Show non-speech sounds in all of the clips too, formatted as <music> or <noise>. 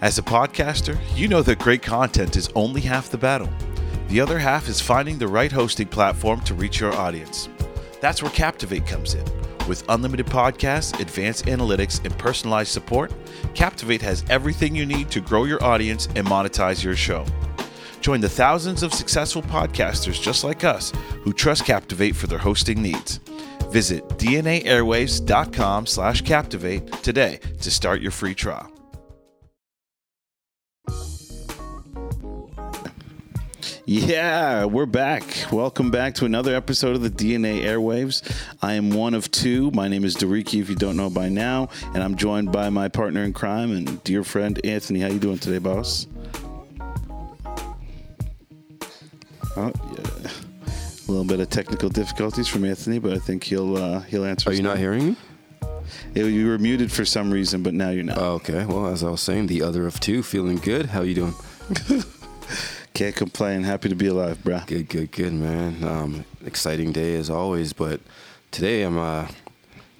As a podcaster, you know that great content is only half the battle. The other half is finding the right hosting platform to reach your audience. That's where Captivate comes in. With unlimited podcasts, advanced analytics, and personalized support, Captivate has everything you need to grow your audience and monetize your show. Join the thousands of successful podcasters just like us who trust Captivate for their hosting needs. Visit dnaairwaves.com slash captivate today to start your free trial. Yeah, we're back. Welcome back to another episode of the DNA Airwaves. I am one of two. My name is Diriki, if you don't know by now, and I'm joined by my partner in crime and dear friend Anthony. How you doing today, boss? Oh, yeah. A little bit of technical difficulties from Anthony, but I think he'll uh, he'll answer. Are you not hearing me? Yeah, You were muted for some reason, but now you're not. Oh, okay. Well, as I was saying, the other of two, feeling good. How you doing? <laughs> Can't complain. Happy to be alive, bruh. Good, good, good, man. Um, exciting day as always, but today I'm a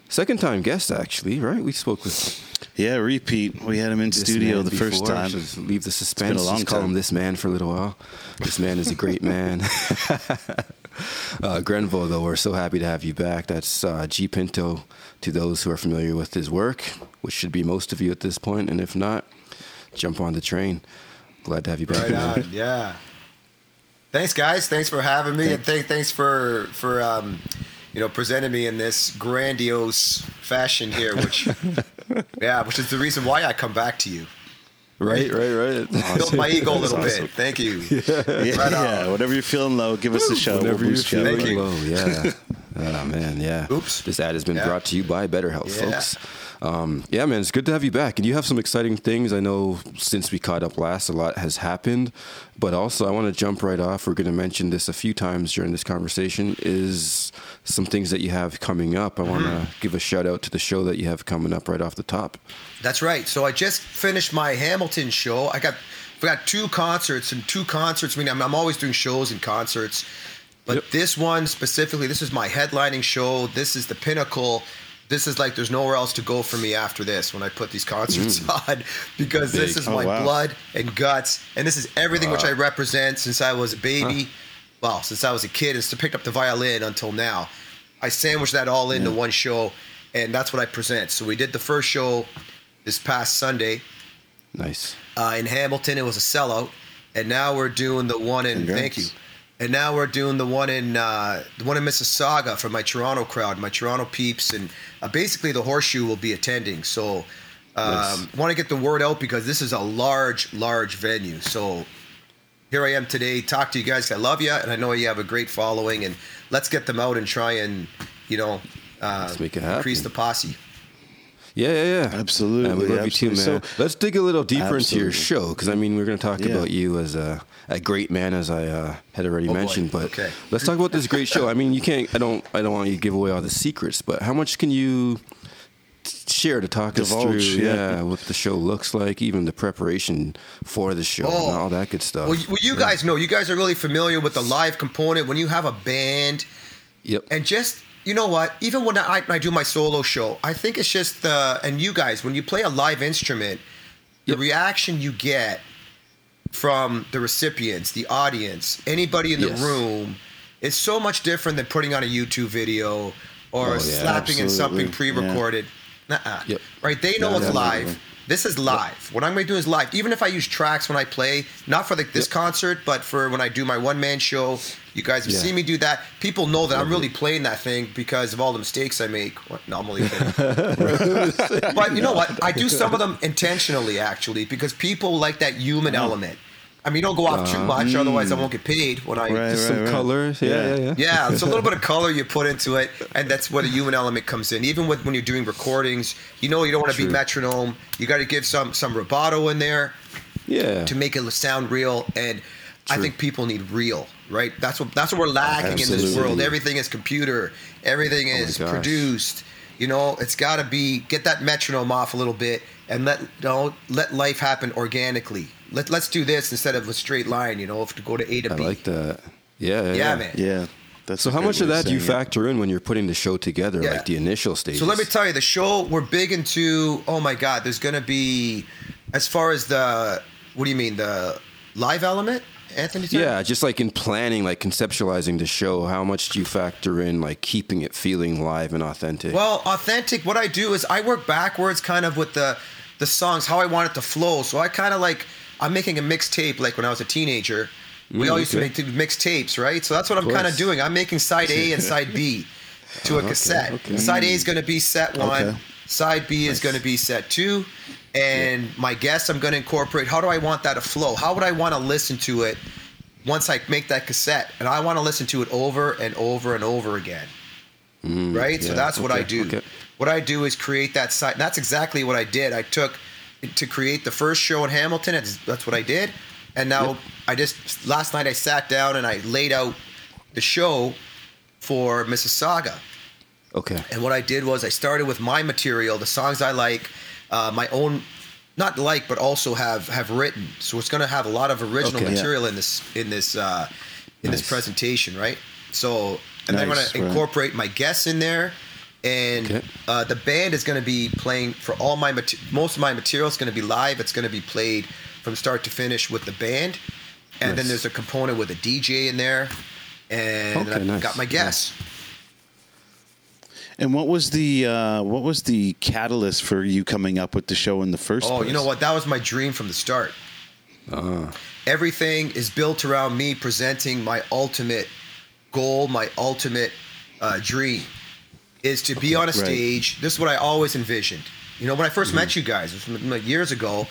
second time guest actually. Right? We spoke with Yeah, repeat. We had him in studio the first time. Leave the suspense. a long Just call time. him this man for a little while. This man is a great man. <laughs> uh, Grenville, though, we're so happy to have you back. That's uh, G Pinto. To those who are familiar with his work, which should be most of you at this point, and if not, jump on the train. Glad to have you back. Right on, <laughs> yeah. Thanks, guys. Thanks for having me, and th- thanks for for um, you know presenting me in this grandiose fashion here, which <laughs> yeah, which is the reason why I come back to you. Right, right, right. <laughs> Build my ego a little That's bit. Thank you. Yeah, Right on. yeah. Whenever you're feeling low, give us a shout. Whenever we'll you're boost you up. feeling you. low, yeah. Oh man, yeah. Oops. This ad has been Yeah. brought to you by BetterHelp, Yeah. folks. Um, yeah, man, it's good to have you back. And you have some exciting things. I know since we caught up last, a lot has happened. But also, I want to jump right off. We're going to mention this a few times during this conversation. Is some things that you have coming up. I want to Mm-hmm. give a shout out to the show that you have coming up right off the top. That's right. So I just finished my Hamilton show. I got we got two concerts and two concerts. I mean, I'm, I'm always doing shows and concerts, but Yep. this one specifically, this is my headlining show. This is the pinnacle. This is like there's nowhere else to go for me after this when I put these concerts <laughs> on because this is Oh, my wow. blood and guts, and this is everything which I represent since I was a baby. Well, since I was a kid and picked up the violin until now. I sandwiched that all into one show, and that's what I present. So we did the first show this past Sunday Nice. uh, in Hamilton. It was a sellout, and now we're doing the one in. Congrats. Thank you. And now we're doing the one in uh, the one in Mississauga for my Toronto crowd, my Toronto peeps, and uh, basically the Horseshoe will be attending. So, um, Nice. want to get the word out because this is a large, large venue. So, here I am today, talk to you guys. I love you, and I know you have a great following. And let's get them out and try and, you know, uh, make it happen. increase the posse. Yeah, yeah, yeah. Absolutely, And we love you too, man. So- Let's dig a little deeper into your show because I mean we're going to talk Yeah. about you as a, a great man, as I uh, had already Oh, boy. mentioned. But Okay. let's talk about this great show. I mean, you can't. I don't. I don't want you to give away all the secrets, but how much can you share to talk Divulge, through? yeah. what the show looks like, even the preparation for the show, and Oh. all that good stuff. Well, you, well, you guys know, you guys are really familiar with the live component when you have a band Yep. and just you know what even when I, I do my solo show i think it's just the and you guys when you play a live instrument the reaction you get from the recipients the audience anybody in the Yes. room is so much different than putting on a youtube video or Oh, yeah. slapping in something pre-recorded Nuh-uh. Yep. right they know Yeah, it's live this is live. What I'm going to do is live. Even if I use tracks when I play, not for like this Yep. concert, but for when I do my one man show. You guys have Yeah. seen me do that. People know that I'm really playing that thing because of all the mistakes I make. What? No, I'm only <laughs> but you know what? I do some of them intentionally, actually, because people like that human element. I mean, don't go off too much, otherwise I won't get paid when I. Right, Some right, right. color. Yeah, Yeah. yeah, yeah. Yeah, it's a little bit of <laughs> color you put into it, and that's where the human element comes in. Even with when you're doing recordings, you know you don't want to be metronome. You got to give some some rubato in there Yeah. to make it sound real. And I think people need real, right? That's what that's what we're lacking in this Oh world. Everything is computer. Everything is gosh. produced. You know, it's got to be get that metronome off a little bit and let you know, let life happen organically. Let let's do this instead of a straight line. You know, if to go to A to I B. like that. Yeah, yeah, yeah, man. Yeah. That's So how much of that do you saying it. factor in when you're putting the show together, Yeah. like the initial stage? So let me tell you, the show we're big into. Oh my God, there's gonna be As far as the, what do you mean the live element, Anthony? Yeah, just like in planning, like conceptualizing the show, how much do you factor in like keeping it feeling live and authentic? Well, authentic. What I do is I work backwards, kind of with the the songs, how I want it to flow. So I kind of like I'm making a mixtape, like when I was a teenager. We Mm, all used okay. to make mixtapes, right? So that's what I'm kind of doing. I'm making side A <laughs> and side B to a uh-huh, Okay, cassette. okay. Side A is mm. going to be set one. Side B is going to be set two. And my guess, I'm going to incorporate. How do I want that to flow? How would I want to listen to it once I make that cassette? And I want to listen to it over and over and over again mm, right? so yeah, that's what I do. What I do is create that side. That's exactly what I did. I took to create the first show in Hamilton. That's what I did. And now I just last night I sat down and I laid out the show for Mississauga. okay. And what I did was I started with my material, the songs I like, uh, my own, not like, but also have have written. So it's going to have a lot of original Okay. material in this in this uh, in this presentation, right? So and then I'm going Nice, to right. incorporate my guests in there, and Okay. uh, the band is going to be playing for all my mate- most of my material is going to be live. It's going to be played from start to finish with the band, and then there's a component with a DJ in there, and Okay, I've nice, got my guests. And what was the uh, what was the catalyst for you coming up with the show in the first Oh, place? you know what? That was my dream from the start. Everything is built around me presenting my ultimate goal, my ultimate uh, dream is to be on a right. stage. This is what I always envisioned. You know, when I 1st met you guys, it was like years ago.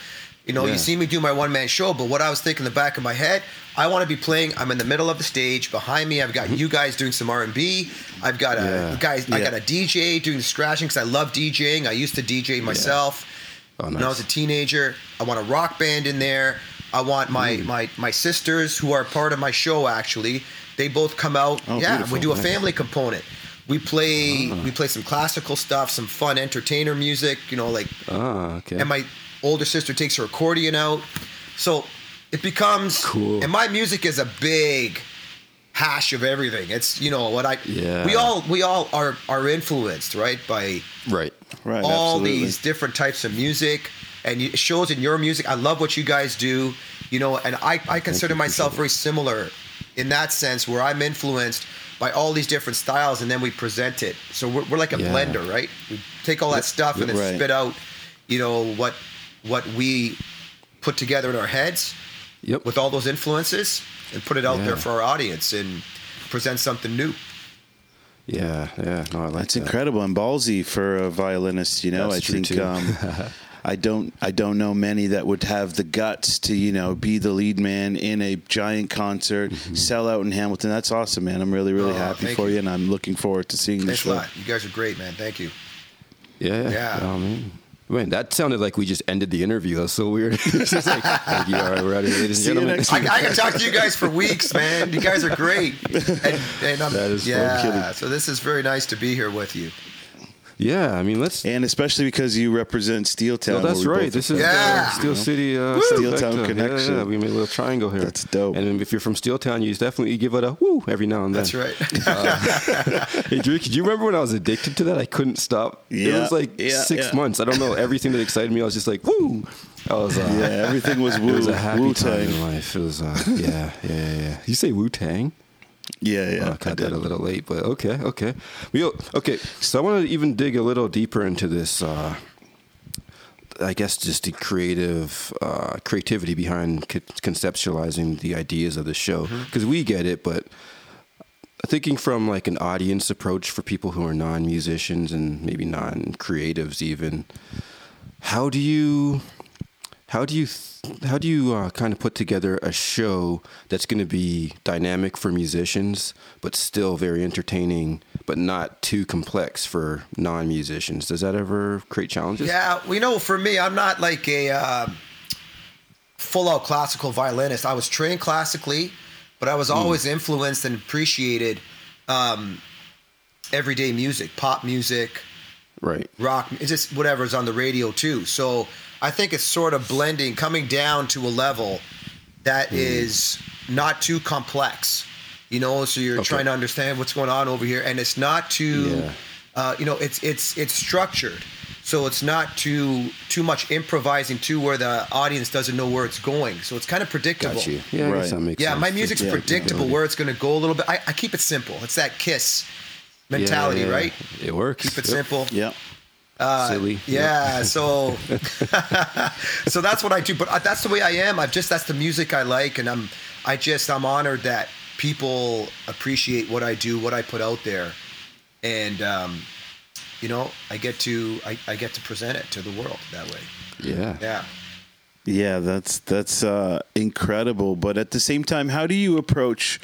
You know, Mm-hmm. Yeah. you see me do my one man show, but what I was thinking in the back of my head, I want to be playing. I'm in the middle of the stage. Behind me, I've got you guys doing some R and B. I've got a Mm-hmm. Yeah. guys. I Yeah. got a DJ doing the scratching because I love DJing. I used to DJ myself Oh, when I was a teenager. I want a rock band in there. I want my Mm. my my sisters who are part of my show. Actually, they both come out. Oh, yeah, beautiful. we do a Nice. family component. We play we play some classical stuff, some fun entertainer music. You know, like Ah, okay. and my older sister takes her accordion out. So it becomes Cool. And my music is a big hash of everything. It's you know what I Yeah. we all we all are are influenced right by right. right, all absolutely. these different types of music and it shows in your music i love what you guys do you know and i, I consider myself very similar in that sense where i'm influenced by all these different styles and then we present it so we're, we're like a Yeah. blender right we take all that stuff and then Right. spit out you know what what we put together in our heads Yep. with all those influences and put it out there for our audience and present something new yeah, yeah. No, I like That's that. incredible and ballsy for a violinist. You know, That's I true, think too. um, <laughs> I don't I don't know many that would have the guts to you know be the lead man in a giant concert, Mm-hmm. sell out in Hamilton. That's awesome, man. I'm really really Oh, happy for you. you. and I'm looking forward to seeing the thanks a show. lot you guys are great man thank you Yeah, yeah. Yeah. Oh, man. Man, that sounded like we just ended the interview. That's so weird. <laughs> it's just like, <laughs> thank you. All right, we're ready, ladies and See you gentlemen. next I, I can <laughs> talk to you guys for weeks, man. You guys are great. And, and I'm, That is so yeah. kidding. So this is very nice to be here with you. Yeah, I mean, let's. And especially because you represent Steel Town. No, that's right. This is. Yeah. uh, Steel City, uh, Steel. Town connection. Yeah, we made a little triangle here. That's dope. And if you're from Steel Town, you definitely give it a woo every now and then. That's right. <laughs> Hey, Drew, could you remember when I was addicted to that? I couldn't stop. It was like yeah, six yeah. months. I don't know. Everything that excited me, I was just like, woo. I was, uh, Yeah, everything was woo. <laughs> It Wu was a happy Wu time in life. It was, uh, yeah, yeah, yeah, yeah. You say Wu Tang? Yeah, yeah. Oh, I I did. that a little late, but okay, okay. We okay. So I want to even dig a little deeper into this. Uh, I guess just the creative uh, creativity behind co- conceptualizing the ideas of the show because we get it, but thinking from like an audience approach for people who are non-musicians and maybe non-creatives even how do you how do you th- how do you uh, kind of put together a show that's going to be dynamic for musicians but still very entertaining but not too complex for non-musicians? Does that ever create challenges? Yeah, we know for me, I'm not like a uh, full out classical violinist. I was trained classically, but I was always influenced and appreciated um, everyday music, pop music, right rock, it's just whatever's on the radio too. So I think it's sort of blending, coming down to a level that is not too complex. You know, so you're Okay. trying to understand what's going on over here, and it's not too, Yeah. uh, you know, it's it's it's structured. So it's not too too much improvising too where the audience doesn't know where it's going. So it's kind of predictable. Yeah, Right. guess that makes Yeah, sense. my music's Yeah, predictable where it's going to go a little bit. I, I keep it simple. It's that kiss mentality, Yeah, yeah, right? It works. Keep it Yep. simple. Yeah. Silly. Yeah, <laughs> so <laughs> so that's what I do. But that's the way I am. I've just that's the music I like, and I'm I just I'm honored that people appreciate what I do, what I put out there, and um, you know I get to I, I get to present it to the world that way. Yeah. Yeah. Yeah, that's that's uh, incredible. But at the same time, how do you approach?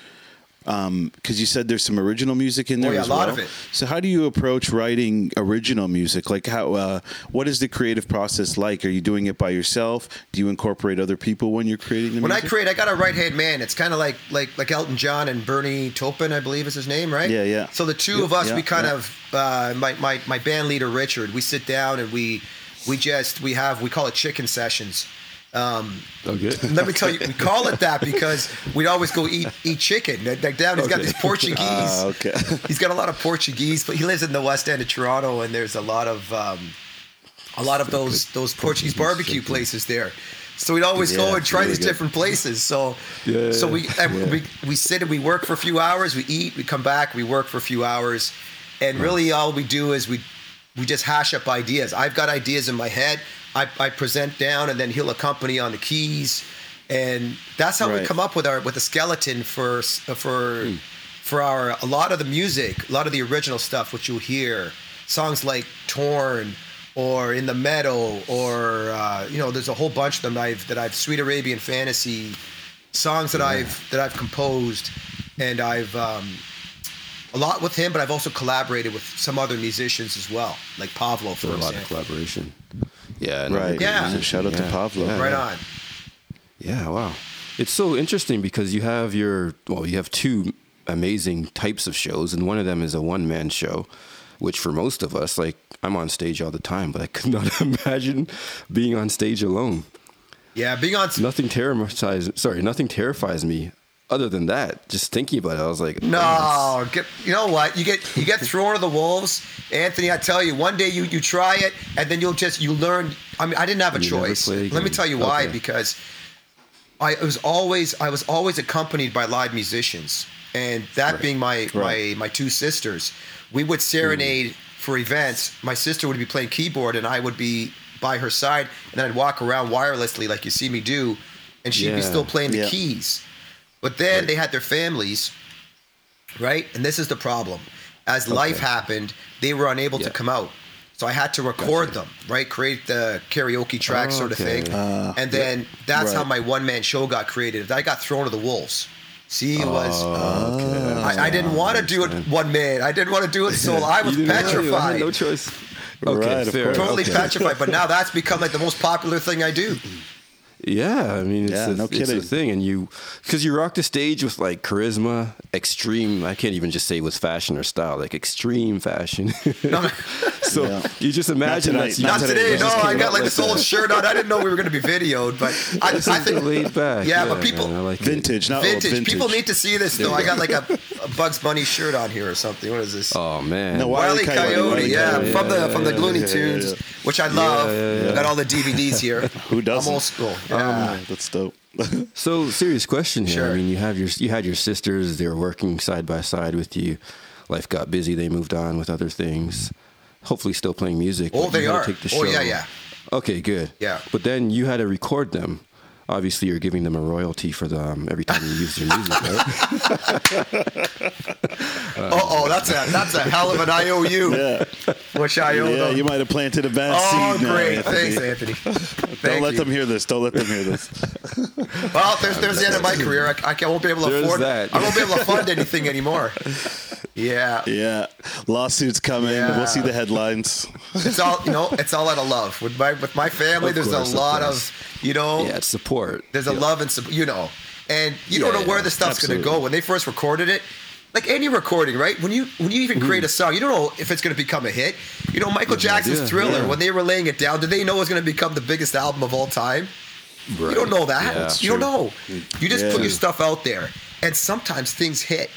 Because you said there's some original music in Oh, there yeah, as a lot well. of it. So how do you approach writing original music? Like how? Uh, what is the creative process like? Are you doing it by yourself? Do you incorporate other people when you're creating the music? When I create, I got a right hand man. It's kind of like like like Elton John and Bernie Taupin, I believe is his name, right? Yeah, yeah. So the two Yep, of us, yeah, we kind yeah. of uh, my my my band leader Richard, we sit down and we we just we have we call it chicken sessions. Um, Okay. let me tell you, we call it that <laughs> because we'd always go eat eat chicken. Like down, he's got these Portuguese. <laughs> Ah, okay. He's got a lot of Portuguese, but he lives in the West End of Toronto, and there's a lot of um, a lot of those those Portuguese barbecue places there. So we'd always Yeah, go and try really these good. different places. So Yeah, so we yeah. we we sit and we work for a few hours. We eat, we come back, we work for a few hours, and really all we do is we we just hash up ideas. I've got ideas in my head. I, I present down, and then he'll accompany on the keys, and that's how we come up with our with a skeleton for for for our a lot of the music, a lot of the original stuff, which you'll hear. Songs like "Torn" or "In the Meadow" or uh, you know, there's a whole bunch of them I've that I've "Sweet Arabian Fantasy" songs that I've that I've composed, and I've um, a lot with him, but I've also collaborated with some other musicians as well, like Pavlo, for For a lot of collaboration. Yeah. another Right. Yeah. musician. Shout out to Pavlo. yeah, Right yeah. on. Yeah, wow. It's so interesting because you have your well, you have two amazing types of shows, and one of them is a one man show, which for most of us, like I'm on stage all the time, but I could <laughs> not imagine being on stage alone. Yeah, being on. Nothing terrifies sorry, nothing terrifies me other than that. Just thinking about it, I was like, oh, No, get, you know what? You get you get thrown to the wolves, Anthony. I tell you, one day you you try it, and then you'll just you learn. I mean, I didn't have a you choice. Let me tell you why. Okay. Because I was always I was always accompanied by live musicians, and that Right. being my Right. my my two sisters, we would hmm. serenade for events. My sister would be playing keyboard, and I would be by her side, and then I'd walk around wirelessly like you see me do, and she'd be still playing the Yeah. keys. But then they had their families, right? And this is the problem. As life happened, they were unable to come out. So I had to record them, right? Create the karaoke track sort of Okay. thing. Uh, and then that's how my one man show got created. I got thrown to the wolves. See, it was. Oh, okay. I, I didn't want to do it one man. I didn't want to do it solo. I <laughs> was You didn't have to, I had petrified. No choice. Okay, Right, of fair. course. totally okay. petrified. But now that's become like the most popular thing I do. Yeah, I mean, it's, Yeah, a, no it's kidding. a thing, and you because you rock the stage with like charisma, extreme. I can't even just say with fashion or style, like extreme fashion. <laughs> so Yeah. you just imagine tonight, that's not Not today, today. No, I got like like this old shirt on. I didn't know we were going to be videoed, but I, I think laid back. Yeah, but people- man, I like it. vintage, not old, vintage. vintage. People need to see this though. I got like a, a Bugs Bunny shirt on here or something. What is this? Oh man, No, Wile- Wiley Wile. Coyote, Coyote, Wile yeah, from the Yeah, from the yeah, Looney yeah, yeah, Tunes, yeah. which I love. yeah, yeah. Got all the DVDs here. <laughs> Who doesn't? I'm old school. Yeah. Oh, that's dope. <laughs> So serious question here. Sure. I mean, you have your you had your sisters. They were working side by side with you. Life got busy. They moved on with other things. Hopefully, still playing music. Oh, they you are. to Take the Oh, show. yeah, yeah. Okay, good. Yeah. But then you had to record them. Obviously, you're giving them a royalty for the um, every time you use their music, right? <laughs> oh, oh, that's a that's a hell of an IOU. Yeah, Which I owe yeah. them. You might have planted a bad oh, seed. now, great. Anthony. Thanks, Anthony. <laughs> Don't Thank let you. them hear this. Don't let them hear this. Well, there's there's the end of my career. I, I won't be able to There's afford. that. I won't be able to fund anything anymore. Yeah. Yeah, lawsuits coming. Yeah. We'll see the headlines. It's all you know. It's all out of love with my with my family. Of there's course, a of lot course. of you know. yeah, it's support. There's a love and support, you know, and you Yeah, don't know yeah, where the stuff's going to go. When they first recorded it, like any recording, right? When you when you even create mm-hmm. a song, you don't know if it's going to become a hit. You know, Michael Jackson's idea, Thriller. yeah. When they were laying it down, did they know it was going to become the biggest album of all time? Right. You don't know that. Yeah. You don't know. You just Yeah. put your stuff out there, and sometimes things hit.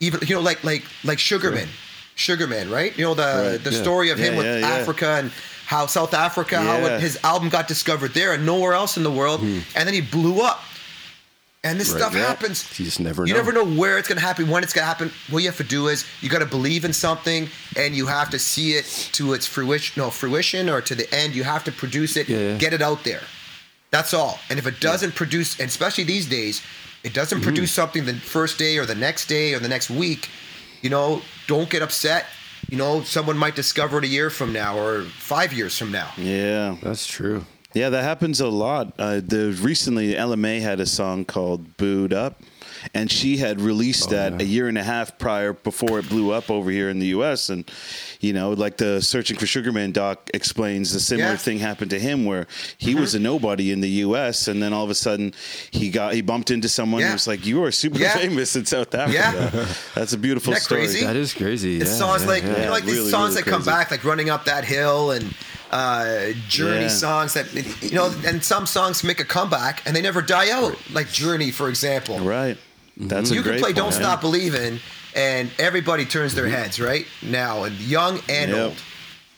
Even you know, like like like Sugarman, Sugarman, right? You know the Right, the yeah. story of him Yeah, with yeah. Africa and how South Africa, how his album got discovered there and nowhere else in the world, hmm. and then he blew up. And this Right, stuff happens. You just never You know. never know where it's going to happen, when it's going to happen. What you have to do is you got to believe in something, and you have to see it to its fruition, no fruition, or to the end. You have to produce it, get it out there. That's all. And if it doesn't produce, and especially these days, it doesn't Mm-hmm. produce something the first day or the next day or the next week, you know, don't get upset. You know, someone might discover it a year from now or five years from now. Yeah. That's true. Yeah, that happens a lot. Uh, the recently Ella Mai had a song called "Boo'd Up," and she had released that yeah. a year and a half prior before it blew up over here in the U.S. And you know, like the "Searching for Sugar Man" doc explains, the similar Yeah. thing happened to him where he was a nobody in the U.S. and then all of a sudden he got he bumped into someone who Yeah. was like, "You are super Yeah. famous in South Africa." Yeah. <laughs> That's a beautiful that story. crazy? That is crazy. It's yeah, songs yeah, like yeah. you know, like these really, songs really that come back, like running up that hill and uh, Journey Yeah. songs that you know, and some songs make a comeback and they never die out, like Journey, for example. Right. Mm-hmm. That's a You can play point, "Don't yeah. Stop Believing," and everybody turns their heads right now, and young and Yep. old.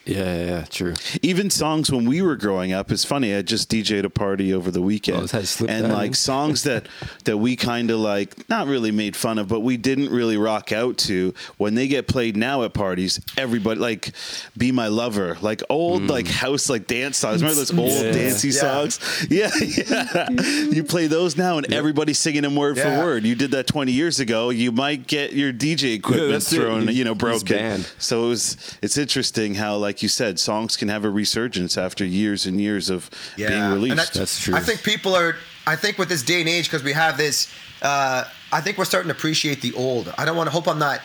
Yeah, yeah, yeah, true. even songs when we were growing up it's funny i just dj'd a party over the weekend Oh, this has slipped and that like songs that that we kind of like not really made fun of but we didn't really rock out to when they get played now at parties everybody like be my lover like old Mm. like house like dance songs remember those old Yeah. dancey Yeah. songs <laughs> yeah yeah you play those now and everybody's singing them word Yeah. for word you did that 20 years ago you might get your dj equipment that's thrown He's- you know broken so it was it's interesting how like you said songs can have a resurgence after years and years of being released That's true. I think people are. I think with this day and age, because we have this, uh, I think we're starting to appreciate the old. I don't want to hope I'm not.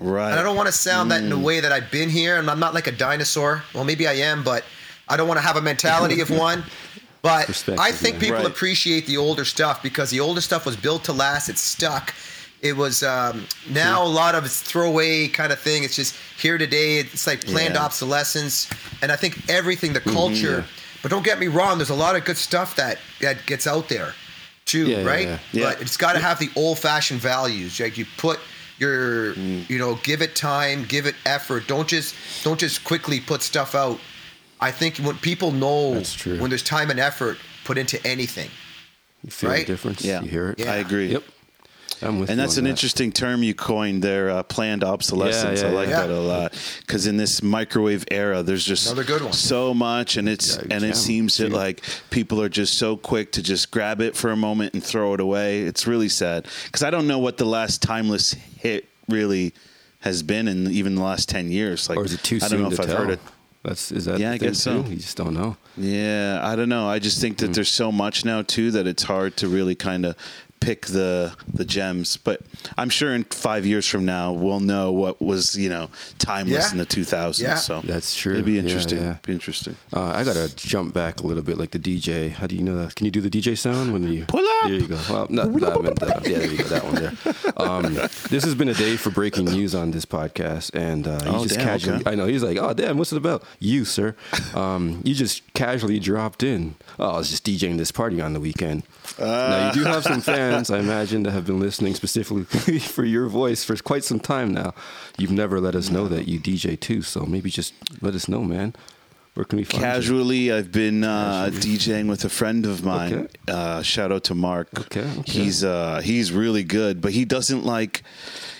right And I don't want to sound that in a way that I've been here, and I'm not like a dinosaur. Well, maybe I am, but I don't want to have a mentality of <laughs> one. But I think man. people Right. appreciate the older stuff because the older stuff was built to last. It's stuck. It was um, now a lot of it's throwaway kind of thing. It's just here today. It's like planned Yeah. obsolescence, and I think everything, the culture. But don't get me wrong. There's a lot of good stuff that that gets out there, too, Yeah, yeah, right? yeah. Yeah. But it's got to have the old-fashioned values. Like you put your, Mm. you know, give it time, give it effort. Don't just don't just quickly put stuff out. I think when people know That's true. when there's time and effort put into anything. You feel right? the difference. Yeah. You hear it. Yeah. i agree Yep. I'm with and that's an that. interesting term you coined there uh, planned obsolescence Yeah, yeah, i like yeah. that a lot because in this microwave era there's just Another good one. so much and it's Yeah, and it yeah. seems that like people are just so quick to just grab it for a moment and throw it away it's really sad because i don't know what the last timeless hit really has been in even the last 10 years like Or is it too i soon don't know to if tell? i've heard it That's is that Yeah, the I guess so. too? You just don't know. Yeah, I don't know. I just think Hmm. that there's so much now too that it's hard to really kind of pick the the gems. But I'm sure in five years from now we'll know what was you know timeless Yeah. in the 2000s. Yeah. So That's true. It'd be Yeah, interesting. yeah. Be interesting. Uh, I gotta jump back a little bit, like the DJ. How do you know that? Can you do the DJ sound when you Pull up. There you go. Well, not that, I meant that. Yeah, there you go. That one there. <laughs> Um, this has been a day for breaking news on this podcast, and uh, you Oh, just damn, casually. okay. I know he's like, oh damn, what's it about? You, sir. Um, you just casually dropped in. Oh, I was just DJing this party on the weekend. Now you do have some fans, I imagine, that have been listening specifically <laughs> for your voice for quite some time now. You've never let us know that you DJ too, so maybe just let us know, man. Where can we find you? Casually, I've been uh, DJing with a friend of mine. Okay. Uh, shout out to Mark. Okay, okay. He's uh, he's really good, but he doesn't like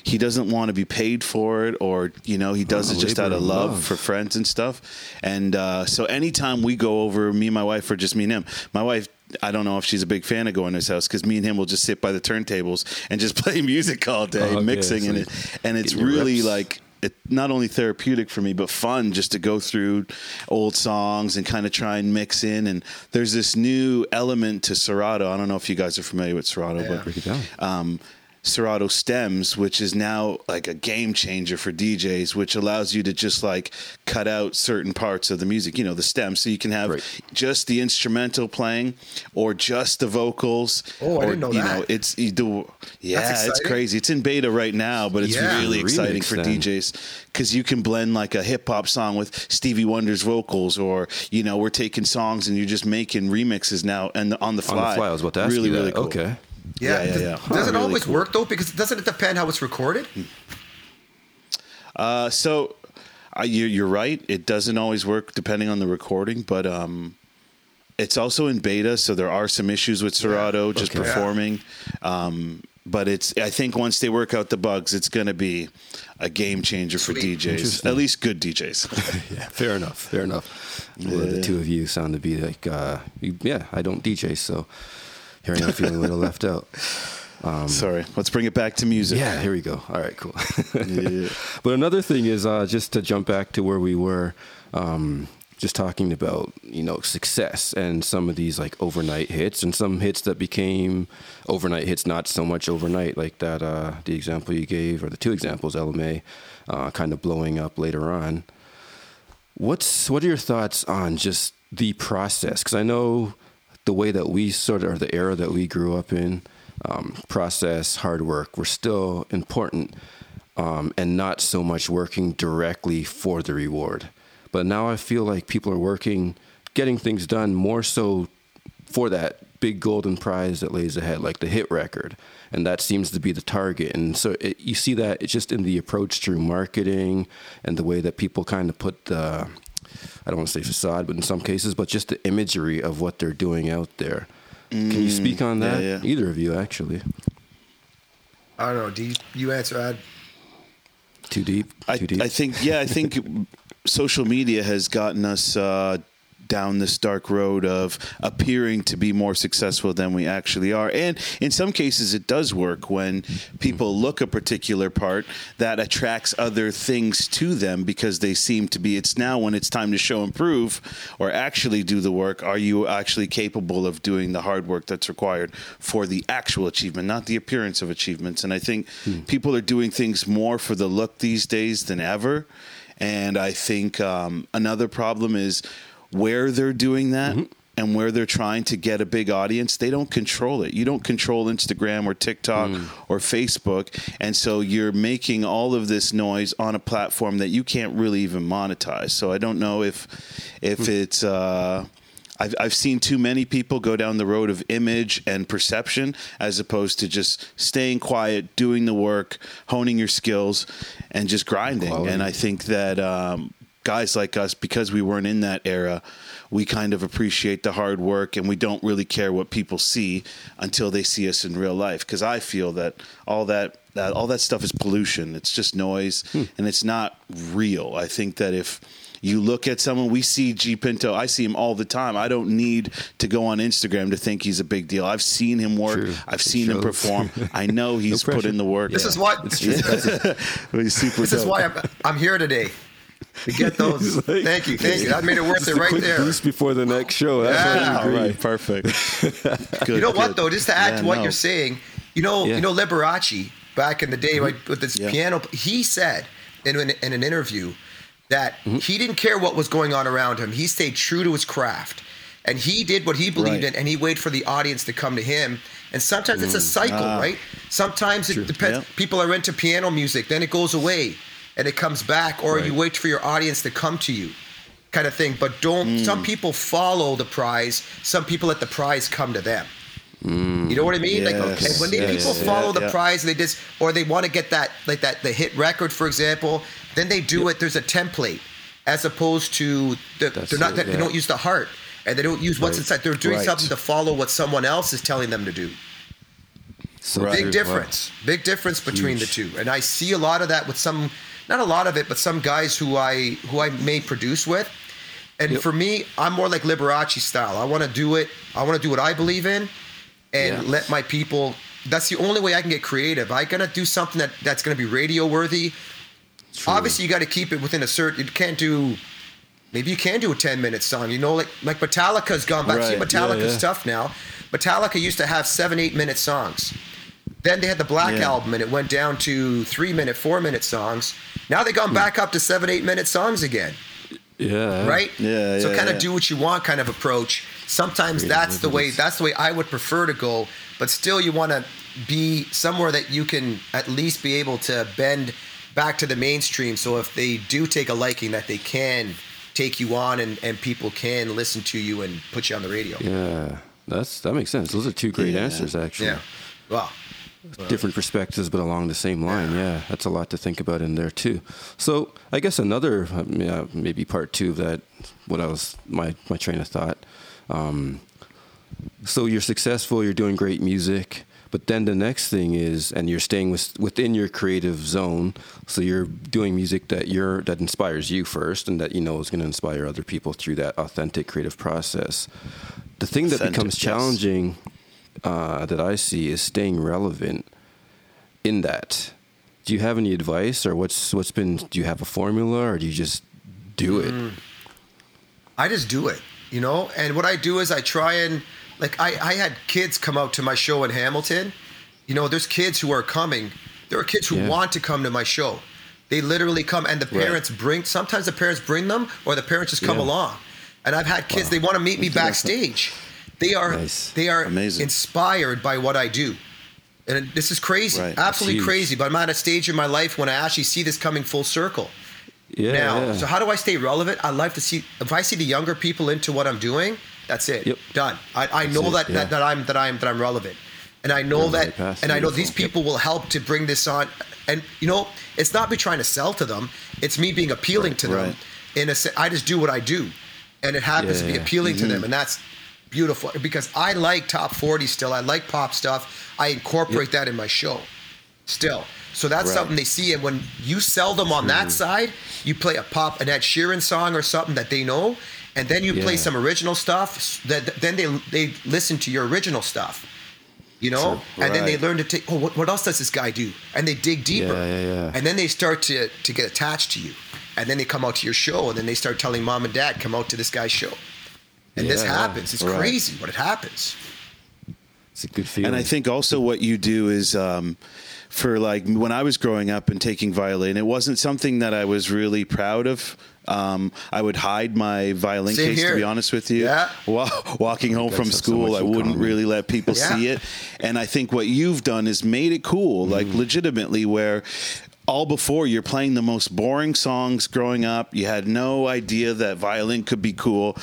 he doesn't want to be paid for it, or you know, he does Oh, it just out of of love, love. for friends and stuff. And uh, so, anytime we go over, me and my wife, or just me and him, my wife. I don't know if she's a big fan of going to his house because me and him will just sit by the turntables and just <laughs> play music all day, Oh, okay, mixing, so and it and it's really reps. like it not only therapeutic for me but fun just to go through old songs and kind of try and mix in and there's this new element to Serato I don't know if you guys are familiar with Serato Yeah. Break it down. but um Serato stems which is now like a game changer for DJs which allows you to just like cut out certain parts of the music you know the stems so you can have Right. just the instrumental playing or just the vocals Oh, I or didn't know you that. know it's you do yeah it's crazy it's in beta right now but it's Yeah. really Remix exciting for then. DJs because you can blend like a hip hop song with Stevie Wonder's vocals, or you know, we're taking songs and you're just making remixes now and on the fly. On fly. the fly, I was about to ask really, you that. really cool. Okay. Yeah, Yeah, yeah, Does, yeah. does Huh, it really always cool. work though? Because doesn't it depend how it's recorded? Uh, so I, you, you're right. It doesn't always work depending on the recording, but um, it's also in beta, so there are some issues with Serato just Okay. performing. Um, but it's I think once they work out the bugs, it's going to be a game changer for Sweet. DJs, at least good DJs. <laughs> yeah, fair enough. Fair enough. Well, the two of you sound to be like, uh, you, yeah, I don't DJ, so here I am feeling a little <laughs> left out. Sorry, let's bring it back to music. Yeah, here we go. All right, cool. <laughs> Yeah. but another thing is uh, just to jump back to where we were, um, just talking about you know success and some of these like overnight hits and some hits that became overnight hits, not so much overnight like that. Uh, the example you gave, or the two examples, Ella Mai, uh, kind of blowing up later on. What's what are your thoughts on just the process? Because I know the way that we sort of, the era that we grew up in, um, process, hard work were still important, um, and not so much working directly for the reward. But now I feel like people are working, getting things done more so for that big golden prize that lays ahead, like the hit record, and that seems to be the target. And so it, you see that it's just in the approach through marketing and the way that people kind of put the, I don't want to say facade, but in some cases, but just the imagery of what they're doing out there. Can you speak on that? yeah. Either of you, actually. I don't know. Do you, you answer, Ad? Too deep. I, Too deep. I think yeah, I think <laughs> social media has gotten us uh, down this dark road of appearing to be more successful than we actually are, and in some cases it does work when people look a particular part that attracts other things to them because they seem to be. It's now when it's time to show and prove or actually do the work. Are you actually capable of doing the hard work that's required for the actual achievement, not the appearance of achievements? And I think people are doing things more for the look these days than ever. And I think um, another problem is where they're doing that and where they're trying to get a big audience, they don't control it. You don't control Instagram or TikTok or Facebook. And so you're making all of this noise on a platform that you can't really even monetize. So I don't know if if it's uh I've, I've seen too many people go down the road of image and perception as opposed to just staying quiet, doing the work, honing your skills, and just grinding. Quality. And I think that um, guys like us, because we weren't in that era, we kind of appreciate the hard work and we don't really care what people see until they see us in real life. Because I feel that all that. That all that stuff is pollution. It's just noise, hmm. and it's not real. I think that if you look at someone, we see G Pinto. I see him all the time. I don't need to go on Instagram to think he's a big deal. I've seen him work. True. I've seen him perform. <laughs> I know he's put in the work. This is why. It's true. <laughs> he's super This is why I'm, I'm here today. To get <laughs> those. like- thank you. Thank you. That made it worth Just it a right quick there. boost before the next show. That's Yeah. what All right, perfect. Good, <laughs> You know what though? Just to add Yeah, to what no. you're saying, you know, Yeah. you know Liberace back in the day, right, with this Yeah. piano. He said in an, in an interview that Mm-hmm. he didn't care what was going on around him. He stayed true to his craft, and he did what he believed Right. in, and he waited for the audience to come to him. And sometimes it's a cycle, Ah. right? Sometimes it depends. Yeah. People are into piano music, then it goes away, and it comes back, or you wait for your audience to come to you. Kind of thing, but don't. Mm. Some people follow the prize. Some people let the prize come to them. You know what I mean? like, okay, when they, yes, people yeah, follow the yeah. prize, they just or they want to get that like that the hit record, for example. Then they do it. There's a template, as opposed to the, they're not. it, They don't use the heart, and they don't use what's Right. inside. They're doing Right. something to follow what someone else is telling them to do. So Right. Big difference. Big difference between Huge. the two. And I see a lot of that with some, not a lot of it, but some guys who I who I may produce with. And Yep. for me, I'm more like Liberace style. I want to do it. I want to do what I believe in, and let my people. That's the only way I can get creative. I gotta do something that that's gonna be radio worthy. True. Obviously, you got to keep it within a certain. You can't do. Maybe you can do a 10 minute song. You know, like like Metallica's gone back. See Metallica's Yeah, yeah. stuff now. Metallica used to have seven, eight minute songs. Then they had the Black Yeah. Album, and it went down to three minute, four minute songs. Now they Hmm. gone back up to seven, eight minute songs again, Yeah. right? Yeah, So yeah, kind of do what you want, kind of approach. Sometimes that's the way. That's the way I would prefer to go. But still, you want to be somewhere that you can at least be able to bend back to the mainstream. So if they do take a liking, that they can take you on, and and people can listen to you and put you on the radio. Yeah. That's that makes sense. Those are two great Yeah. answers, actually. Yeah. Well, different perspectives, but along the same line. Yeah, that's a lot to think about in there too. So I guess another uh, maybe part two of that. What I was my my train of thought. Um, so you're successful. You're doing great music. But then the next thing is, and you're staying with, within your creative zone. So you're doing music that you're that inspires you first, and that you know is going to inspire other people through that authentic creative process. The thing authentic, that becomes challenging uh, that I see is staying relevant in that. Do you have any advice, or what's what's been? Do you have a formula, or do you just do it? Mm. I just do it, you know. And what I do is I try and like I, I had kids come out to my show in Hamilton. You know, there's kids who are coming. There are kids who yeah. want to come to my show. They literally come, and the parents right. bring. Sometimes the parents bring them, or the parents just come yeah. along. And I've had kids. Wow. They want to meet me backstage. They are nice. they are Amazing. inspired by what I do. And this is crazy, right. absolutely crazy. But I'm at a stage in my life when I actually see this coming full circle. Yeah, now, yeah. so how do I stay relevant? I love to see if I see the younger people into what I'm doing. That's it. Yep. Done. I, I know it, that, yeah. that, that I'm that I'm that I'm relevant, and I know that, and I know these people will help to bring this on. And you know, it's not me trying to sell to them; it's me being appealing right, to them. Right. In a, I just do what I do, and it happens to be appealing mm-hmm. to them, and that's beautiful because I like top 40 still. I like pop stuff. I incorporate yep. that in my show still. So that's right. something they see. And when you sell them on that hmm. side, you play a pop, an Ed Sheeran song or something that they know, and then you yeah. play some original stuff. That then they they listen to your original stuff. You know, and then they learn to take. Oh, what, what else does this guy do? And they dig deeper. Yeah, yeah, yeah. And then they start to to get attached to you. And then they come out to your show, and then they start telling mom and dad, "Come out to this guy's show." And yeah, this happens. It's right. crazy, but it happens. It's a good feeling. And I think also what you do is. Um, for like when I was growing up and taking violin, it wasn't something that I was really proud of. Um, I would hide my violin Same case, here. to be honest with you. Yeah. <laughs> walking home from school, so I wouldn't common. really let people yeah. see it. And I think what you've done is made it cool, mm. like legitimately, where all before you're playing the most boring songs growing up. You had no idea that violin could be cool.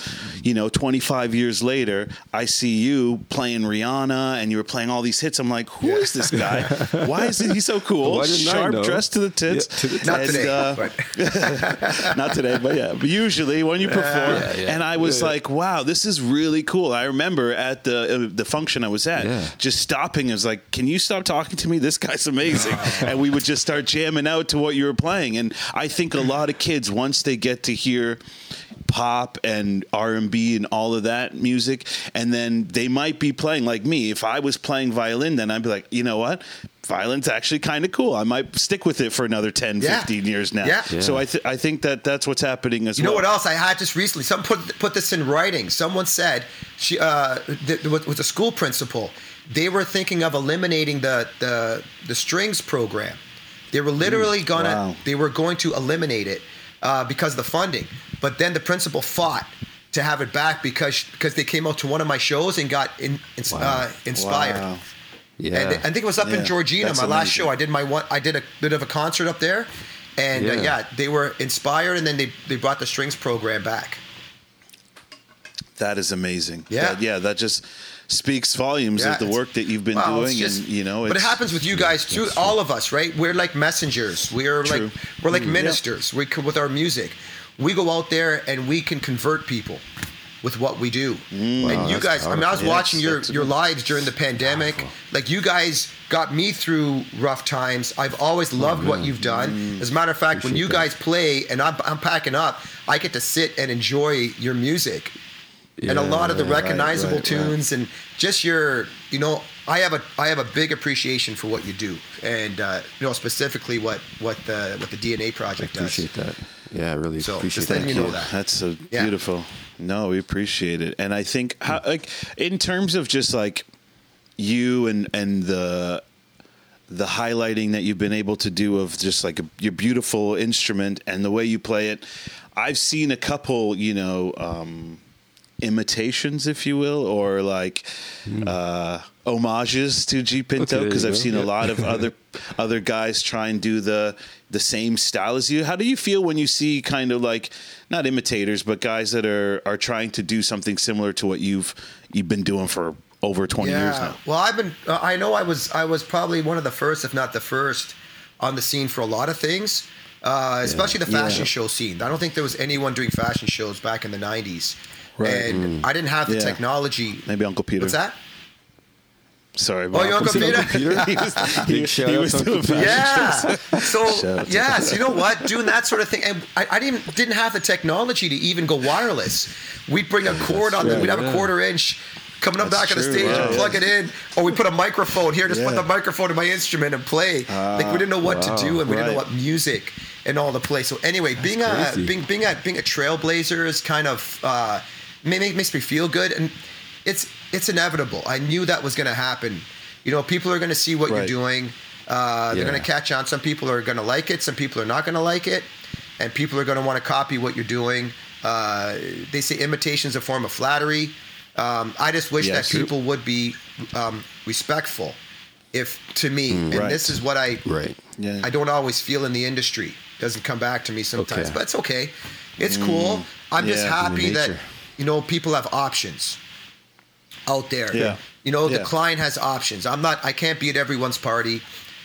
You know, 25 years later, I see you playing Rihanna and you were playing all these hits. I'm like, who yeah. is this guy? Why is he so cool? Sharp, dressed to the tits. Yeah, to the not and, today. Uh, <laughs> not today, but yeah. But usually when you perform, yeah, and I was like, wow, this is really cool. I remember at the uh, the function I was at, just stopping. I was like, can you stop talking to me? This guy's amazing. <laughs> and we would just start jamming jamming out to what you were playing. And I think a lot of kids once they get to hear pop and R&B and all of that music and then they might be playing like me if I was playing violin then I'd be like you know what violin's actually kind of cool I might stick with it for another 10 yeah. 15 years now yeah. yeah. so I, th- I think that that's what's happening as you well you know what else I had just recently someone put, put this in writing someone said she uh, th- was a school principal they were thinking of eliminating the the, the strings program they were literally gonna wow. they were going to eliminate it uh, because of the funding. But then the principal fought to have it back because because they came out to one of my shows and got in, in, wow. uh, inspired. Wow. Yeah, and I think it was up yeah. in Georgina. That's my amazing. last show, I did my one. I did a bit of a concert up there, and uh, yeah, uh, yeah they were inspired, and then they they brought the strings program back. That is amazing. Yeah, that, yeah, that just speaks volumes yeah, of the work that you've been well, doing, just, and you know. but it happens with you guys too. All of us, right? We're like messengers. We're True. like we're like mm, ministers. Yeah. We with our music, we go out there and we can convert people with what we do. Mm, and you guys, powerful. I mean, I was yes, watching your your lives during the pandemic. Powerful. Like you guys got me through rough times. I've always oh, loved oh, what you've done. Mm, As a matter of fact, when you guys play and I'm, I'm packing up, I get to sit and enjoy your music yeah, and a lot of the recognizable right, right, tunes right. and just your you know i have a i have a big appreciation for what you do and uh, you know specifically what what the what the dna project does. I appreciate does that yeah i really so appreciate that you know that that's so yeah. beautiful no we appreciate it and i think how, like in terms of just like you and and the the highlighting that you've been able to do of just like a, your beautiful instrument and the way you play it i've seen a couple you know um, imitations, if you will, or like mm. uh, homages to G Pinto because okay, I've seen yeah. a lot of <laughs> other other guys try and do the the same style as you. How do you feel when you see kind of like not imitators, but guys that are are trying to do something similar to what you've you've been doing for over 20 years now. Well, I've been. Uh, I know I was. I was probably one of the first, if not the first, on the scene for a lot of things, uh, especially the fashion Yeah. show scene. I don't think there was anyone doing fashion shows back in the '90s, Right. and I didn't have the Yeah. technology. Maybe Uncle Peter. What's that? Sorry. Oh, your Uncle Peter. <laughs> <laughs> he was, he, shout he was doing Uncle fashion Yeah. shows. <laughs> So Shout out to- yes, you know what? Doing that sort of thing, and I, I didn't didn't have the technology to even go wireless. We'd bring a cord on. the, right, we'd have a quarter inch coming up That's back on the true, stage and wow. plug it in, or we put a microphone here. Just put the microphone in my instrument and play. like we didn't know what wow. to do, and we didn't know what music and all the play. So anyway, being a being being a being a trailblazer is kind of uh, ma- ma- makes me feel good, and it's it's inevitable. I knew that was going to happen. You know, people are going to see what Right. you're doing. Uh, They're Yeah. going to catch on. Some people are going to like it. Some people are not going to like it, and people are going to want to copy what you're doing. Uh, they say imitation is a form of flattery. Um, I just wish Yes. that people would be um, respectful. If to me, and right. this is what I Right. Yeah. I don't always feel in the industry. Doesn't come back to me sometimes, Okay. but it's okay. It's cool. I'm just Mm. Happy that nature. You know people have options out there. Yeah. You know, Yeah. the client has options. I'm not. I can't be at everyone's party.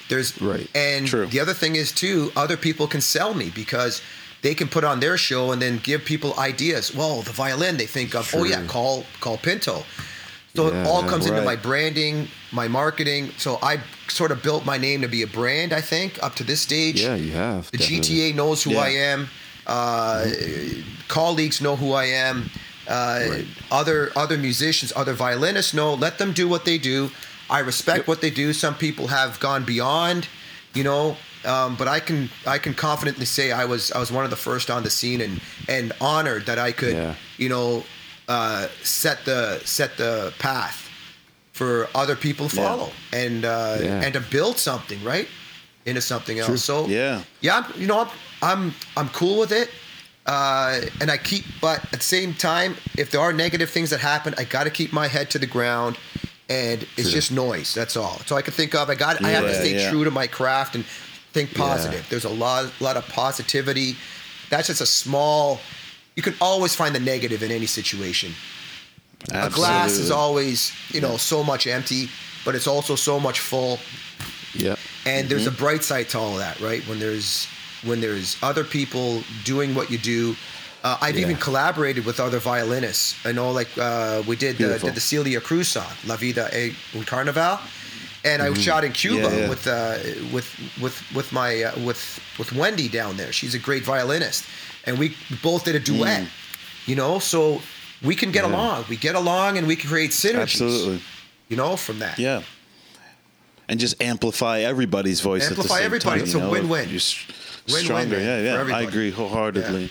There's Right. And True. the other thing is too, other people can sell me because they can put on their show and then give people ideas. Well, the violin they think of. Oh yeah, call call Pinto. So Yeah, it all comes into my branding, my marketing. So I sort of built my name to be a brand. I think up to this stage. Yeah, you have. The definitely. GTA knows who Yeah. I am. Uh, colleagues know who I am. Uh, Right. Other other musicians, other violinists no, Let them do what they do. I respect what they do. Some people have gone beyond, you know. Um, but I can I can confidently say I was I was one of the first on the scene and and honored that I could Yeah. you know uh, set the set the path for other people to Yeah. follow and uh, Yeah. and to build something right into something else. So Yeah. yeah, I'm- you know, I'm I'm, I'm cool with it, uh, and I keep. But at the same time, if there are negative things that happen, I got to keep my head to the ground, and it's just noise. That's all. So I can think of. I got. I have to stay yeah. true to my craft and think Yeah. positive. There's a lot, lot of positivity. That's just a small. You can always find the negative in any situation. A glass is always, you know, so much empty, but it's also so much full Yeah. and there's a Mm-hmm. bright side to all that right when there's when there's other people doing what you do uh, i've Yeah. even collaborated with other violinists i know like uh, we did did the celia cruz song la vida e un carnaval and I shot in Cuba Mm-hmm. Yeah, yeah. with uh, with with with my uh, with with Wendy down there. She's a great violinist, and we both did a duet. You know, so we can get Mm. Along. We get along, and we can create synergies. Absolutely. You know, from that. Yeah. And just amplify everybody's voice at the Amplify same everybody. time. It's you a win-win. You're Win-win, stronger. yeah, yeah. I agree wholeheartedly.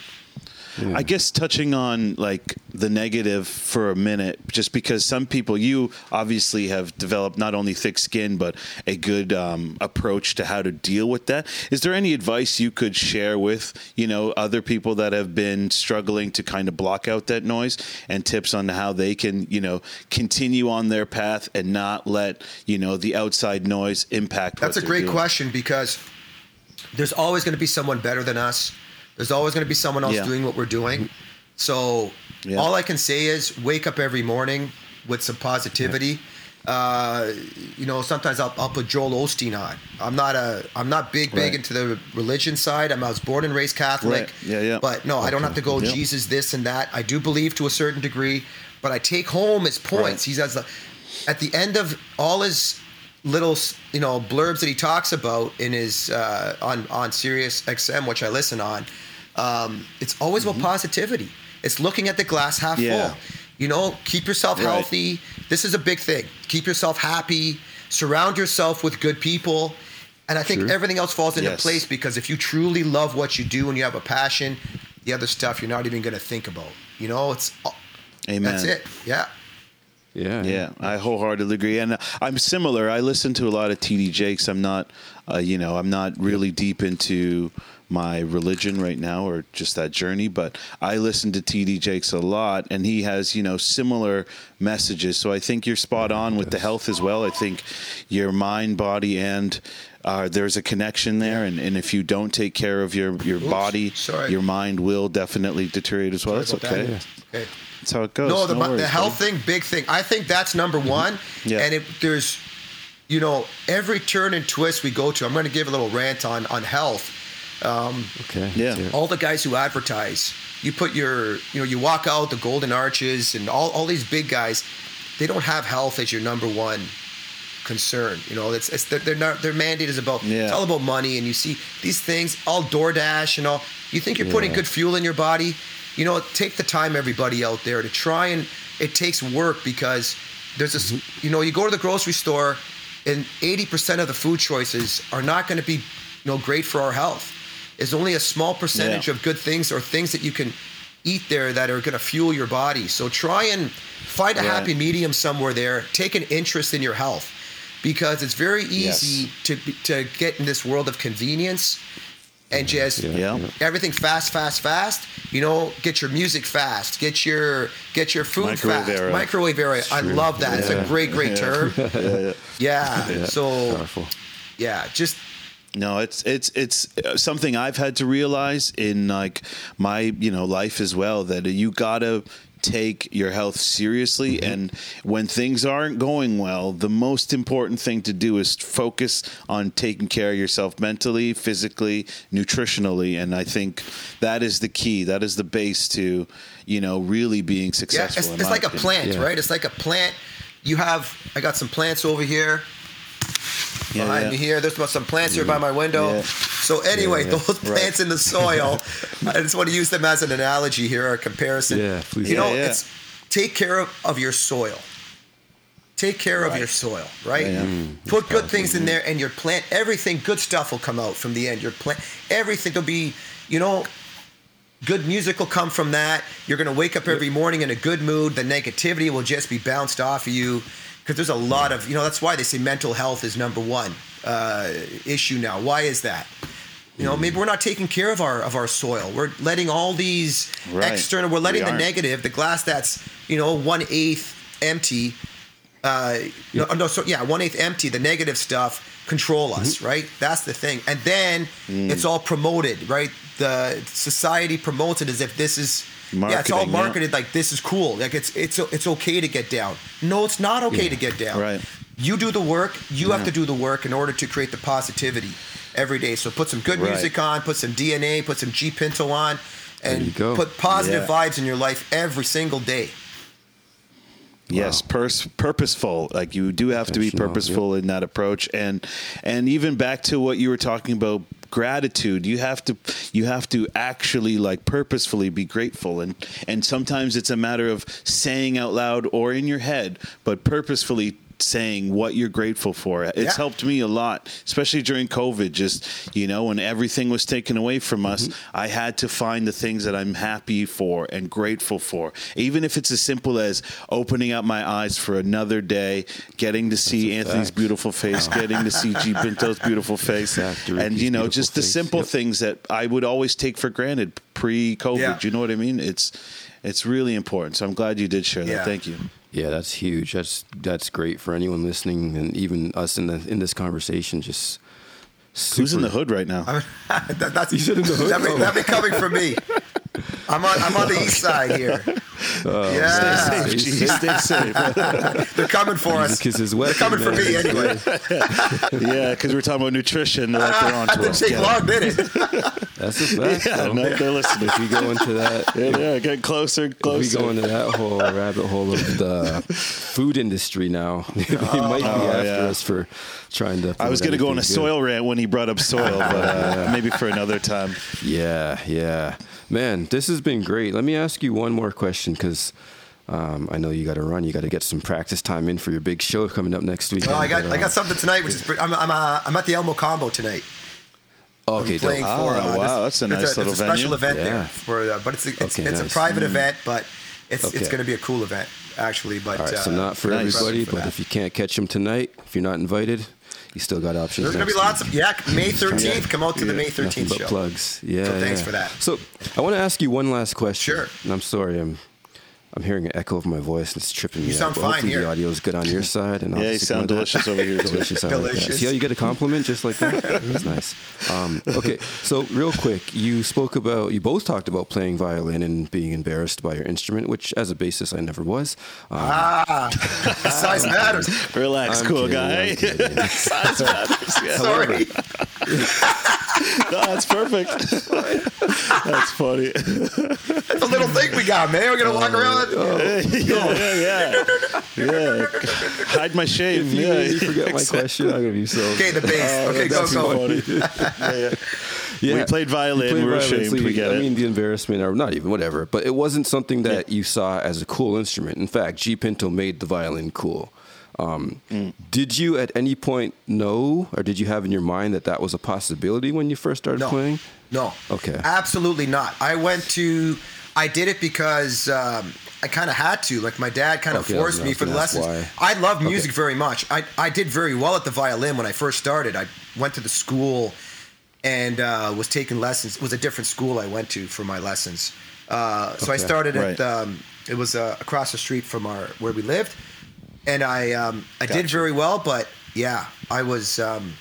Yeah. I guess touching on like the negative for a minute, just because some people, you obviously have developed not only thick skin but a good um, approach to how to deal with that. Is there any advice you could share with you know other people that have been struggling to kind of block out that noise, and tips on how they can you know continue on their path and not let you know the outside noise impact? That's what a great doing? question because there's always going to be someone better than us. There's always going to be someone else Yeah. doing what we're doing. So Yeah. all I can say is wake up every morning with some positivity. Uh, you know, sometimes I'll, I'll put Joel Osteen on. I'm not a I'm not big big Right. into the religion side. I'm, I was born and raised Catholic. Right. Yeah, yeah. But no, I don't have to go Yeah. Jesus this and that. I do believe to a certain degree, but I take home his points. Right. He says at the end of all his little you know blurbs that he talks about in his uh, on on Sirius XM, which I listen on. Um, it's always about positivity. It's looking at the glass half Mm-hmm. Yeah. full. You know, keep yourself Right. healthy. This is a big thing. Keep yourself happy. Surround yourself with good people. And I think True. everything else falls into Yes. place because if you truly love what you do and you have a passion, the other stuff you're not even going to think about. You know, it's Amen. that's it. Yeah. Yeah. Yeah, I wholeheartedly agree, and I'm similar. I listen to a lot of TD Jakes. I'm not, uh, you know, I'm not really deep into my religion right now or just that journey. But I listen to TD Jakes a lot, and he has you know similar messages. So I think you're spot on with the health as well. I think your mind, body, and uh, there's a connection there, and, and if you don't take care of your your Oops, body, sorry. your mind will definitely deteriorate as well. That's Sorry about okay. that. Okay. That's how it goes. No, the, worries, the health buddy. thing, big thing. I think that's number one. Yeah. And it, there's, you know, every turn and twist we go to. I'm going to give a little rant on on health. Okay. Yeah. let's hear it. All the guys who advertise, you put your, you know, you walk out the Golden Arches and all all these big guys, they don't have health as your number one concern. You know, it's, it's they're not their mandate is about Yeah. it's all about money, and you see these things all DoorDash and all. You think you're putting Yeah. good fuel in your body? You know, take the time, everybody out there, to try and it takes work because there's this. Mm-hmm. You know, you go to the grocery store, and 80% of the food choices are not going to be, you know, great for our health. It's only a small percentage Yeah. of good things or things that you can eat there that are going to fuel your body. So try and find a happy medium somewhere there. Take an interest in your health because it's very easy Yes. to to get in this world of convenience and just Yeah. everything fast, fast, fast. You know, get your music fast, get your get your food Microwave fast. era. Microwave era. I love that. It's a Yeah. great, great term. <laughs> Yeah. Yeah, So powerful. yeah, just No, it's it's it's uh, something I've had to realize in like my you know life as well that you gotta take your health seriously mm-hmm. and when things aren't going well the most important thing to do is focus on taking care of yourself mentally physically nutritionally and i think that is the key that is the base to you know really being yeah, successful it's, it's my like a plant, Yeah. right? It's like a plant. You have I got some plants over here. Yeah, behind yeah. me here. There's some plants here by my window. Yeah. So anyway, Yeah, those plants in the soil, <laughs> I just want to use them as an analogy here, or a comparison. Yeah, please You do. know, Yeah, yeah. it's take care of, of your soil. Take care of your soil, right? Yeah, yeah. Mm, Put good things in there, and your plant, everything, good stuff will come out from the end. Your plant, everything will be, you know, good music will come from that. You're going to wake up every morning in a good mood. The negativity will just be bounced off of you because there's a lot of, you know, that's why they say mental health is number one uh, issue now. Why is that? You know, maybe we're not taking care of our of our soil. We're letting all these Right. external. We're letting We the negative, the glass that's you know one eighth empty. Uh, no, no, so yeah, one eighth empty. The negative stuff control us, Mm-hmm. right? That's the thing. And then Mm. it's all promoted, right? The society promotes it as if this is yeah, it's all Marketing, yeah. marketed like this is cool. Like it's it's it's okay to get down. No, it's not okay to get down. Right. You do the work. You have to do the work in order to create the positivity every day. So put some good Right. music on, put some DNA, put some G Pinto on, and put positive Yeah. vibes in your life every single day. Yes, pers- purposeful. Like you do have to be purposeful in that approach, and and even back to what you were talking about, gratitude. You have to you have to actually like purposefully be grateful, and and sometimes it's a matter of saying out loud or in your head, but purposefully saying what you're grateful for. It's Yeah. helped me a lot, especially during COVID. Just you know, when everything was taken away from us, mm-hmm. I had to find the things that I'm happy for and grateful for. Even if it's as simple as opening up my eyes for another day, getting to see Anthony's fact. beautiful face, <laughs> getting to see G Pinto's beautiful face, Fact, and you know, just the face. simple Yep. things that I would always take for granted pre-COVID. Yeah. You know what I mean? It's it's really important. So I'm glad you did share that. Yeah. Thank you. Yeah, that's huge. That's that's great for anyone listening, and even us in the in this conversation. Just Who's in the hood right now? <laughs> that, that's said in the <laughs> hood? That be, that be coming from me. <laughs> I'm on I'm on the east side here. <laughs> yeah, Stay safe, G. Stay safe. <laughs> they're coming for us. Because his They're weapon, coming for me anyway. <laughs> yeah, because we're talking about nutrition. They're like they're on to us. take Get it. long, did it? That's a fact. Yeah, though. no, they're listening. If we go into that, Yeah, yeah, get closer, closer. if we go into that whole rabbit hole of the food industry now, they might be Oh, after yeah. us for trying to. I was going to go on a good. soil rant when he brought up soil, but uh, maybe for another time. Yeah, yeah. Man, this has been great. Let me ask you one more question because um, I know you got to run. You got to get some practice time in for your big show coming up next week. Well, I got But, I uh, got <laughs> something tonight, which is I'm I'm, uh, I'm at the El Mocambo tonight. Okay, I'm playing dope. Oh. Uh, wow, that's a it's nice little it's a special venue. event Yeah. there, for, uh, but it's a, it's, Okay, it's nice. a private event, but it's it's going to be a cool event actually. But All right, so uh, not for Nice. everybody, for but that. if you can't catch them tonight, if you're not invited, you still got options. There's gonna be next lots of yeah. May 13th, come out to the May Nothing 13th but show. plugs. Yeah. So thanks yeah. for that. So I want to ask you one last question. Sure. I'm sorry, I'm I'm hearing an echo of my voice and it's tripping me You out. sound but fine hopefully here. the audio is good on your <laughs> side. And I'll Yeah, you sound delicious over here, too. delicious. Like See how you get a compliment just like that? <laughs> That's nice. Um, okay, so real quick, you spoke about you both talked about playing violin and being embarrassed by your instrument, which as a bassist I never was. Um, Ah, <laughs> size matters. Relax, I'm cool kidding, guy. Size matters. Yeah. Sorry. No, that's perfect. that's funny. It's a little thing we got, man. We're gonna walk around. Yeah, yeah, yeah. <laughs> Yeah. Hide my shame. if you, yeah. you forget my question, I'm gonna be so. Okay, the bass. okay, go that's go. Funny. <laughs> yeah, yeah. Yeah. We played violin. You played we were violin, ashamed. so we you- get I it. mean, the embarrassment, or not even whatever, but it wasn't something that you saw as a cool instrument. In fact, G Pinto made the violin cool. Um, Mm. Did you at any point know, or did you have in your mind that that was a possibility when you first started No. playing? No. Okay. Absolutely not. I went to. I did it because um, I kind of had to. Like my dad kind of Okay, forced me for the lessons. why. I love music very much. I I did very well at the violin when I first started. I went to the school and uh, was taking lessons. It was a different school I went to for my lessons. Uh, so I started Right. at. Um, it was uh, across the street from our where we lived, and I um, I did very well. But yeah, I was. Um,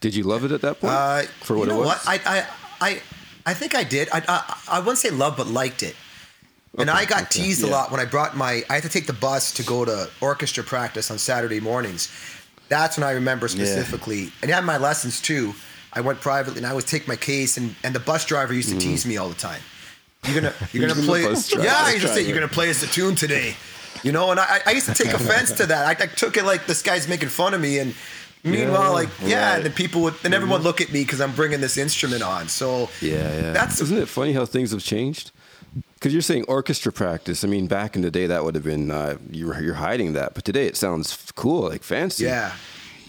Did you love it at that point? uh, for what you know it was? What? I, I, I, I think I did. I, I, I wouldn't say love, but liked it. And Okay, I got okay. teased a lot when I brought my. I had to take the bus to go to orchestra practice on Saturday mornings. That's when I remember specifically. And I had my lessons too. I went privately, and I would take my case, and, and the bus driver used to tease me all the time. You're gonna <laughs> you're gonna play. Yeah, he just say you're gonna play us a tune today. You know, and I, I used to take <laughs> offense to that. I, I took it like this guy's making fun of me, and meanwhile, Yeah, like yeah, right. and people would, and everyone would look at me because I'm bringing this instrument on. So yeah, yeah. that's Isn't it funny how things have changed? Because you're saying orchestra practice. I mean, back in the day, that would have been uh, you're you're hiding that, but today it sounds cool, like fancy. yeah,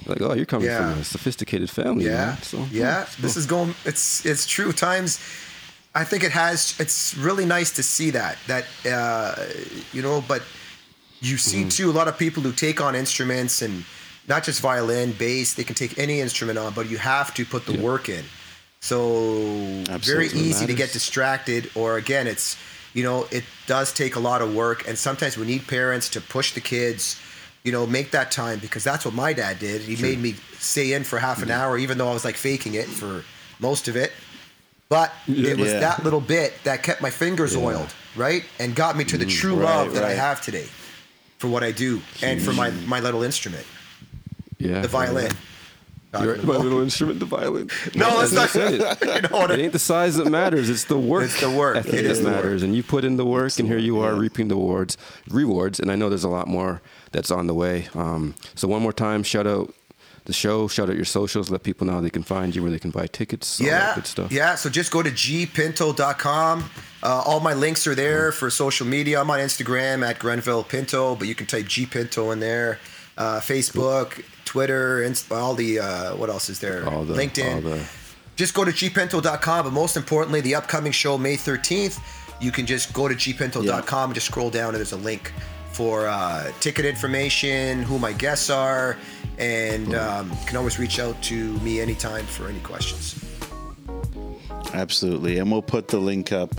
Like, oh, you're coming Yeah. from a sophisticated family. yeah, man. So, yeah. it's This is going. It's it's true. Times. I think it has. It's really nice to see that. That uh, you know, but you see Mm-hmm. too a lot of people who take on instruments and not just violin, bass. They can take any instrument on, but you have to put the Yeah. work in. So very Absolutely. easy to get distracted, or again, it's you know it does take a lot of work, and sometimes we need parents to push the kids. You know, make that time because that's what my dad did. He made me stay in for half an Mm-hmm. hour, even though I was like faking it for most of it. But it was Yeah. that little bit that kept my fingers Yeah. oiled, right, and got me to the true right, love that I have today for what I do and for my my little instrument, yeah, the violin. You're right, my little instrument, the violin. No, I not- said it. Know It ain't the size that matters; it's the work. It's the work. It is matters, and you put in the work, and here you are yeah. reaping the rewards. Rewards, and I know there's a lot more that's on the way. Um, so one more time, shout out the show, shout out your socials, let people know how they can find you, where they can buy tickets, all that yeah, good stuff. Yeah, so just go to gpinto.com. Uh, all my links are there for social media. I'm on Instagram at Grenville Pinto, but you can type gpinto in there. Uh, Facebook, Twitter, Inst- all the uh, what else is there? All the LinkedIn. all the just go to gpinto.com. But most importantly, the upcoming show, May 13th, you can just go to gpinto.com and just scroll down, and there's a link for uh, ticket information, who my guests are, and um, can always reach out to me anytime for any questions. Absolutely, and we'll put the link up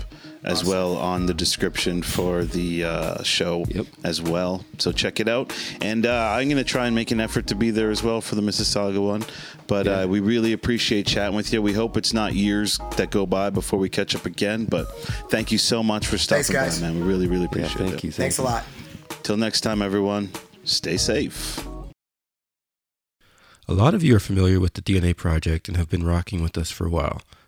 as well on the description for the uh, show Yep. as well. So check it out, and uh, I'm going to try and make an effort to be there as well for the Mississauga one. But uh, we really appreciate chatting with you. We hope it's not years that go by before we catch up again. But thank you so much for stopping Thanks, guys. by, man. We really, really yeah, appreciate thank it. you. Thank you. Thanks a lot. Till next time, everyone. Stay safe. A lot of you are familiar with the DNA Project and have been rocking with us for a while,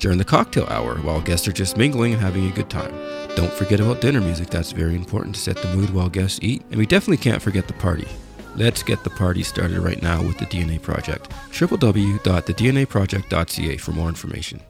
during the cocktail hour while guests are just mingling and having a good time. Don't forget about dinner music, that's very important to set the mood while guests eat. And we definitely can't forget the party. Let's get the party started right now with the DNA Project. www.thednaproject.ca for more information.